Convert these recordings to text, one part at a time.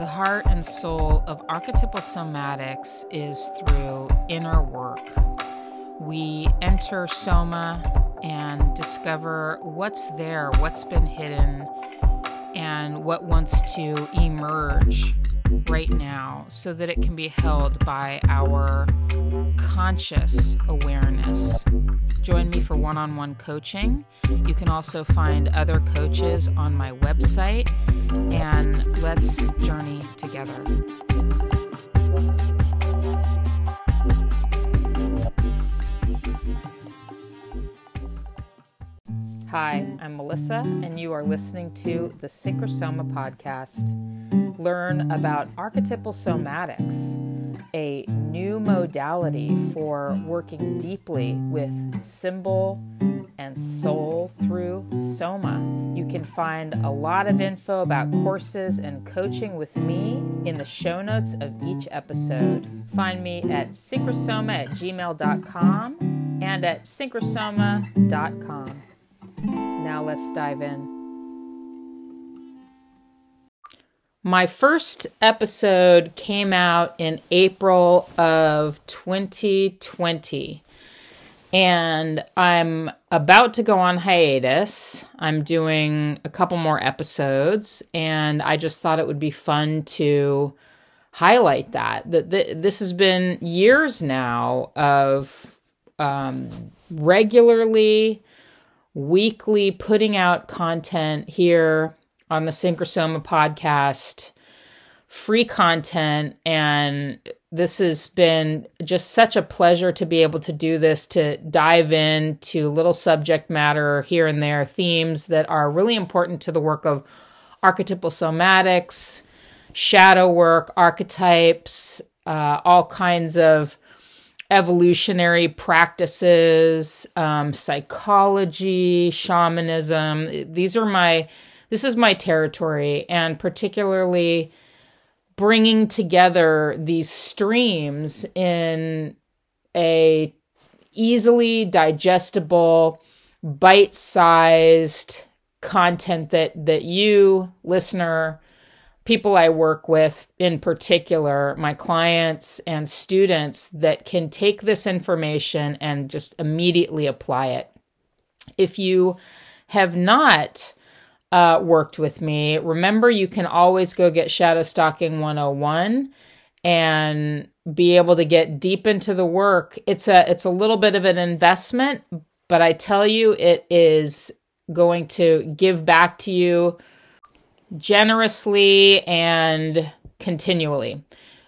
The heart and soul of archetypal somatics is through inner work. We enter Soma and discover what's there, what's been hidden, and what wants to emerge right now so that it can be held by our conscious awareness. Join me for one on one coaching. You can also find other coaches on my website, and let's journey together. Hi, I'm Melissa, and you are listening to the Synchrosoma podcast. Learn about archetypal somatics, a new modality for working deeply with symbol and soul through Soma. You can find a lot of info about courses and coaching with me in the show notes of each episode. Find me at synchrosoma at gmail.com and at synchrosoma.com. Now let's dive in. My first episode came out in April of 2020. And I'm about to go on hiatus. I'm doing a couple more episodes, and I just thought it would be fun to highlight that. That this has been years now of um, regularly weekly putting out content here on the Synchrosoma podcast, free content. And this has been just such a pleasure to be able to do this, to dive into little subject matter here and there, themes that are really important to the work of archetypal somatics, shadow work, archetypes, uh, all kinds of evolutionary practices, um, psychology, shamanism. These are my, this is my territory, and particularly bringing together these streams in a easily digestible, bite-sized content that that you listener people I work with, in particular, my clients and students, that can take this information and just immediately apply it. If you have not uh, worked with me, remember you can always go get Shadow Stalking 101 and be able to get deep into the work. It's a it's a little bit of an investment, but I tell you it is going to give back to you generously and continually.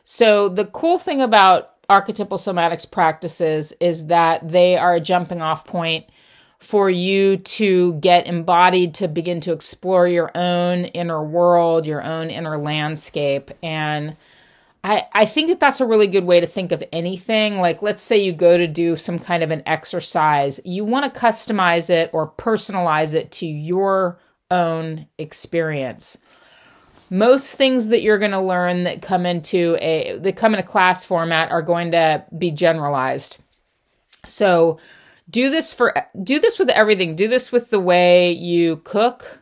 So, the cool thing about archetypal somatics practices is that they are a jumping off point for you to get embodied to begin to explore your own inner world, your own inner landscape. And I, I think that that's a really good way to think of anything. Like, let's say you go to do some kind of an exercise, you want to customize it or personalize it to your own experience. Most things that you're going to learn that come into a that come in a class format are going to be generalized. So, do this for do this with everything. Do this with the way you cook.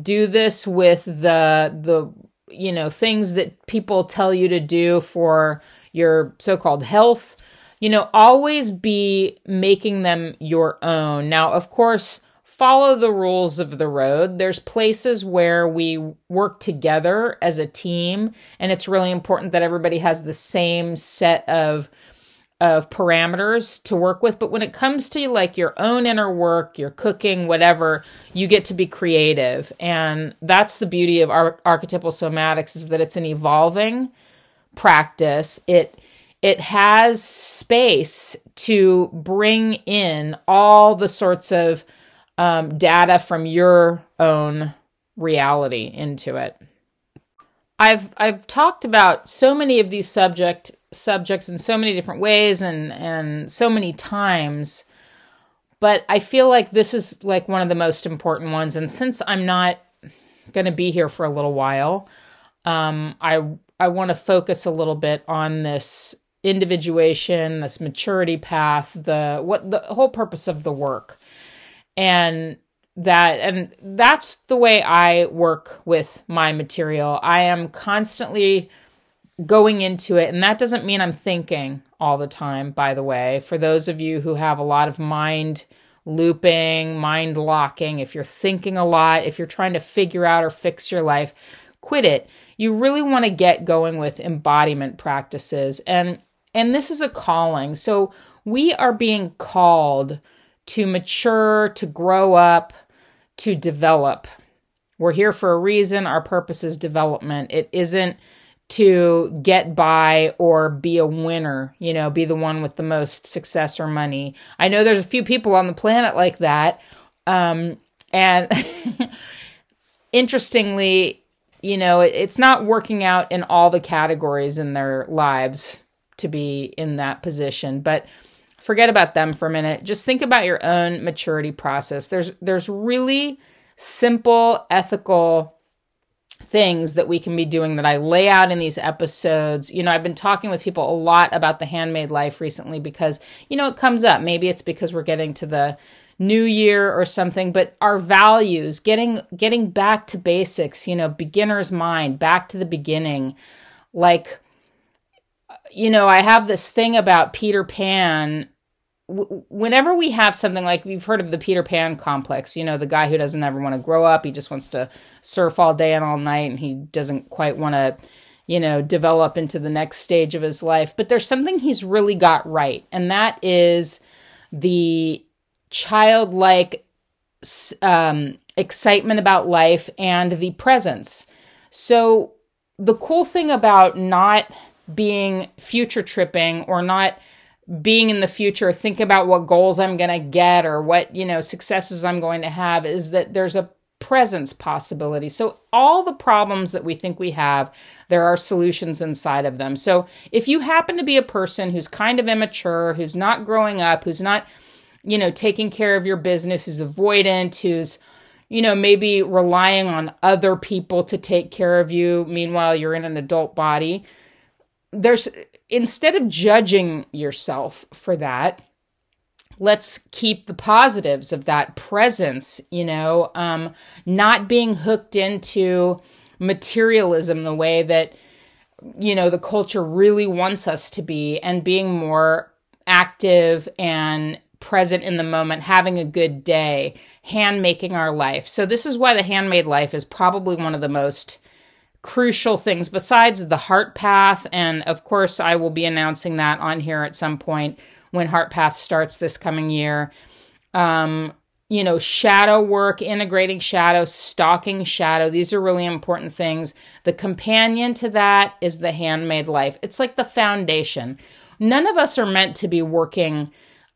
Do this with the the you know things that people tell you to do for your so-called health. You know, always be making them your own. Now, of course, follow the rules of the road. There's places where we work together as a team, and it's really important that everybody has the same set of of parameters to work with. But when it comes to like your own inner work, your cooking, whatever, you get to be creative. And that's the beauty of our archetypal somatics is that it's an evolving practice. It it has space to bring in all the sorts of um, data from your own reality into it. I've I've talked about so many of these subject subjects in so many different ways and and so many times, but I feel like this is like one of the most important ones. And since I'm not going to be here for a little while, um, I I want to focus a little bit on this individuation, this maturity path, the what the whole purpose of the work. And that and that's the way I work with my material. I am constantly going into it and that doesn't mean I'm thinking all the time by the way. For those of you who have a lot of mind looping, mind locking, if you're thinking a lot, if you're trying to figure out or fix your life, quit it. You really want to get going with embodiment practices and and this is a calling. So we are being called to mature, to grow up, to develop. We're here for a reason. Our purpose is development. It isn't to get by or be a winner, you know, be the one with the most success or money. I know there's a few people on the planet like that. Um, and interestingly, you know, it, it's not working out in all the categories in their lives to be in that position. But forget about them for a minute. Just think about your own maturity process. There's there's really simple ethical things that we can be doing that I lay out in these episodes. You know, I've been talking with people a lot about the handmade life recently because, you know, it comes up. Maybe it's because we're getting to the new year or something, but our values, getting getting back to basics, you know, beginner's mind, back to the beginning. Like you know, I have this thing about Peter Pan whenever we have something like we've heard of the Peter Pan complex, you know, the guy who doesn't ever want to grow up, he just wants to surf all day and all night, and he doesn't quite want to, you know, develop into the next stage of his life. But there's something he's really got right, and that is the childlike um, excitement about life and the presence. So, the cool thing about not being future tripping or not being in the future, think about what goals I'm going to get or what, you know, successes I'm going to have is that there's a presence possibility. So all the problems that we think we have, there are solutions inside of them. So if you happen to be a person who's kind of immature, who's not growing up, who's not, you know, taking care of your business, who's avoidant, who's you know, maybe relying on other people to take care of you meanwhile you're in an adult body. There's instead of judging yourself for that, let's keep the positives of that presence, you know, um, not being hooked into materialism the way that, you know, the culture really wants us to be and being more active and present in the moment, having a good day, hand making our life. So, this is why the handmade life is probably one of the most crucial things besides the heart path. And of course i will be announcing that on here at some point when heart path starts this coming year. Um, you know shadow work integrating shadow stalking shadow these are really important things. The companion to that is the handmade life. It's like the foundation. None of us are meant to be working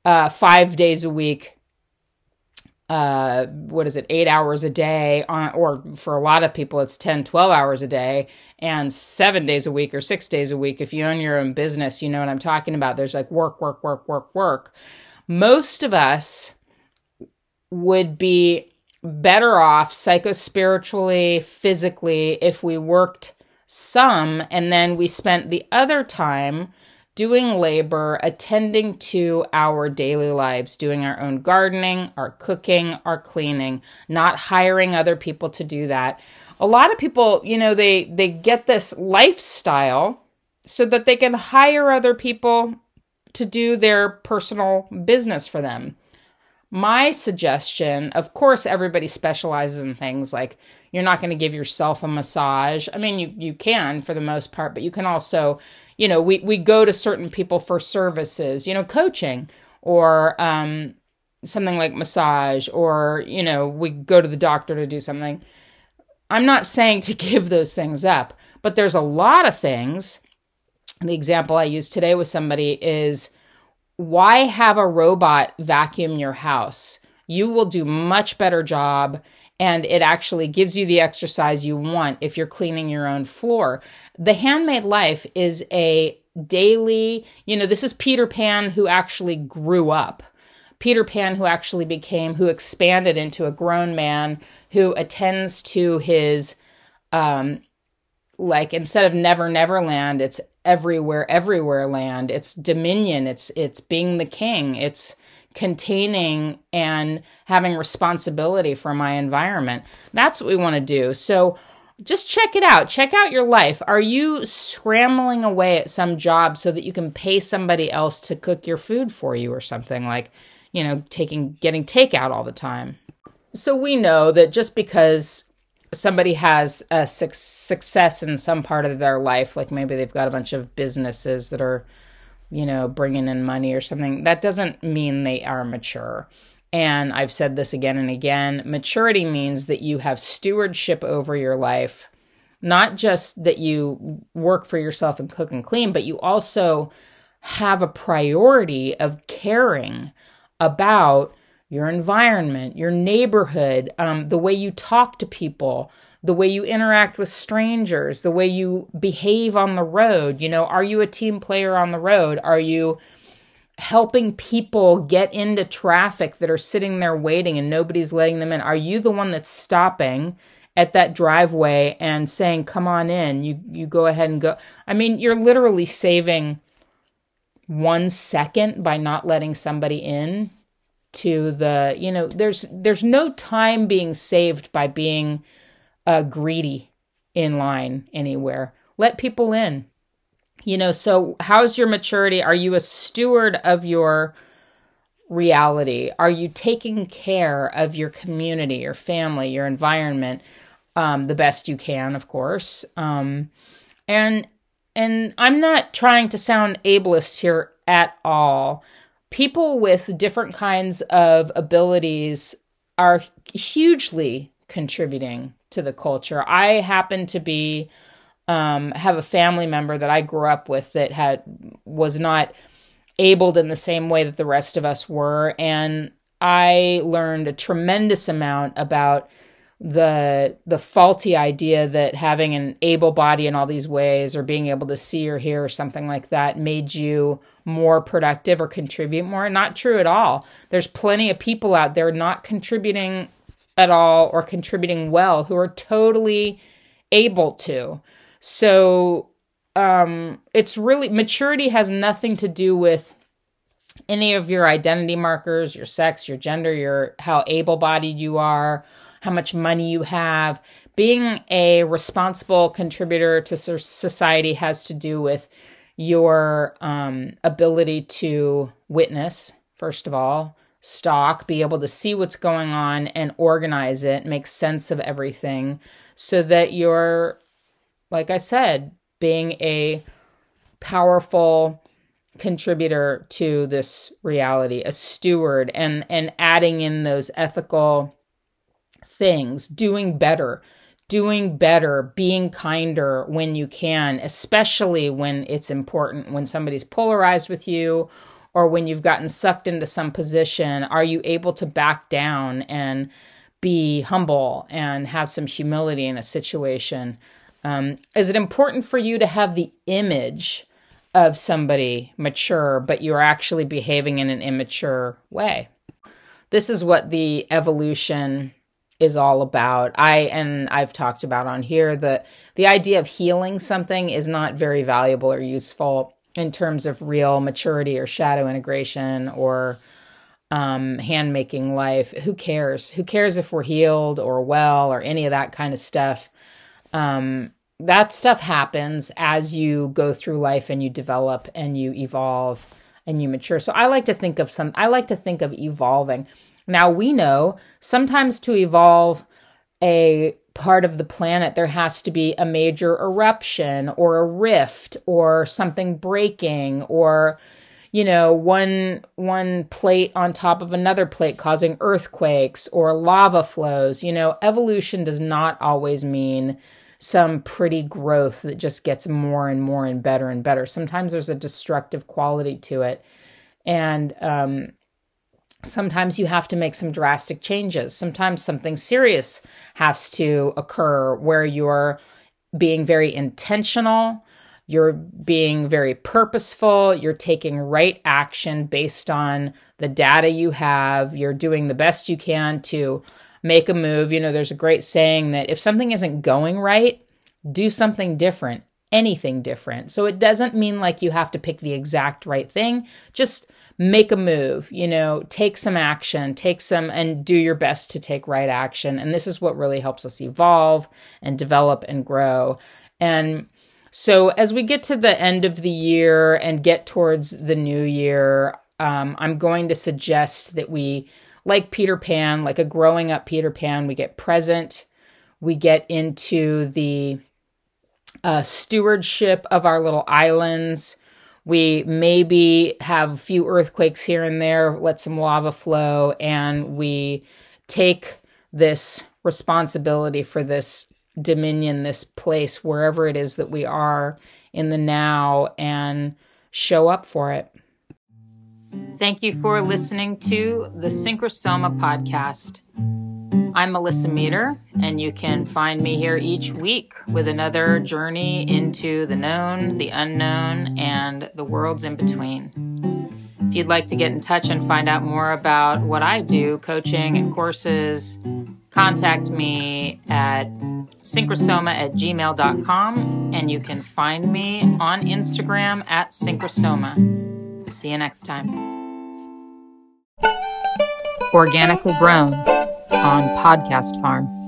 uh, five days a week uh, what is it, eight hours a day, on, or for a lot of people, it's 10, 12 hours a day, and seven days a week or six days a week. If you own your own business, you know what I'm talking about. There's like work, work, work, work, work. Most of us would be better off psychospiritually, physically, if we worked some and then we spent the other time doing labor, attending to our daily lives, doing our own gardening, our cooking, our cleaning, not hiring other people to do that. A lot of people, you know, they they get this lifestyle so that they can hire other people to do their personal business for them. My suggestion, of course, everybody specializes in things like you're not going to give yourself a massage. I mean, you you can for the most part, but you can also, you know, we we go to certain people for services, you know, coaching or um, something like massage, or you know, we go to the doctor to do something. I'm not saying to give those things up, but there's a lot of things. The example I used today with somebody is why have a robot vacuum your house? You will do much better job and it actually gives you the exercise you want if you're cleaning your own floor. The handmade life is a daily, you know, this is Peter Pan who actually grew up. Peter Pan, who actually became, who expanded into a grown man who attends to his, um, like instead of Never Never Land, it's everywhere, everywhere land. It's dominion. It's it's being the king. It's containing and having responsibility for my environment. That's what we want to do. So just check it out. Check out your life. Are you scrambling away at some job so that you can pay somebody else to cook your food for you or something like, you know, taking getting takeout all the time? So we know that just because somebody has a su- success in some part of their life, like maybe they've got a bunch of businesses that are, you know, bringing in money or something, that doesn't mean they are mature. And I've said this again and again maturity means that you have stewardship over your life, not just that you work for yourself and cook and clean, but you also have a priority of caring about your environment, your neighborhood, um, the way you talk to people, the way you interact with strangers, the way you behave on the road. You know, are you a team player on the road? Are you helping people get into traffic that are sitting there waiting and nobody's letting them in? Are you the one that's stopping? at that driveway and saying come on in you you go ahead and go i mean you're literally saving 1 second by not letting somebody in to the you know there's there's no time being saved by being uh, greedy in line anywhere. Let people in. You know so how's your maturity? Are you a steward of your reality? Are you taking care of your community your family your environment um, the best you can of course? Um, and and i'm not trying to sound ableist here at all. People with different kinds of abilities are hugely contributing to the culture. I happen to be um, have a family member that I grew up with that had was not abled in the same way that the rest of us were, and I learned a tremendous amount about the the faulty idea that having an able body in all these ways or being able to see or hear or something like that made you more productive or contribute more. Not true at all. There's plenty of people out there not contributing at all or contributing well who are totally able to so um it's really maturity has nothing to do with any of your identity markers your sex your gender your how able bodied you are how much money you have. Being a responsible contributor to society has to do with your um, ability to witness, first of all, stalk, be able to see what's going on and organize it, make sense of everything so that you're, like I said, being a powerful contributor to this reality, a steward and and adding in those ethical things, doing better, doing better, being kinder when you can, especially when it's important, when somebody's polarized with you or when you've gotten sucked into some position. Are you able to back down and be humble and have some humility in a situation? Um, is it important for you to have the image of somebody mature, but you're actually behaving in an immature way? This is what the evolution is all about. I and I've talked about on here that the idea of healing something is not very valuable or useful in terms of real maturity or shadow integration or um, hand making life. Who cares? Who cares if we're healed or well or any of that kind of stuff? Um, that stuff happens as you go through life and you develop and you evolve and you mature. So I like to think of some. I like to think of evolving now we know sometimes to evolve a part of the planet, there has to be a major eruption or a rift or something breaking or you know one one plate on top of another plate causing earthquakes or lava flows. You know evolution does not always mean some pretty growth that just gets more and more and better and better. Sometimes there's a destructive quality to it. And um, sometimes you have to make some drastic changes. Sometimes something serious has to occur where you're being very intentional, you're being very purposeful, you're taking right action based on the data you have, you're doing the best you can to make a move. You know, there's a great saying that if something isn't going right, do something different, anything different. So it doesn't mean like you have to pick the exact right thing, just make a move, you know, take some action, take some and do your best to take right action. And this is what really helps us evolve and develop and grow. And so as we get to the end of the year and get towards the new year, um, I'm going to suggest that we, like Peter Pan, like a growing up Peter Pan, we get present, we get into the uh, stewardship of our little islands. We maybe have a few earthquakes here and there, let some lava flow, and we take this responsibility for this dominion, this place, wherever it is that we are in the now, and show up for it. Thank you for listening to the Synchrosoma podcast. I'm Melissa Meader, and you can find me here each week with another journey into the known, the unknown, and the worlds in between. If you'd like to get in touch and find out more about what I do, coaching and courses, contact me at synchrosoma at gmail.com, and you can find me on Instagram at synchrosoma. See you next time. Organically grown on Podcast Farm.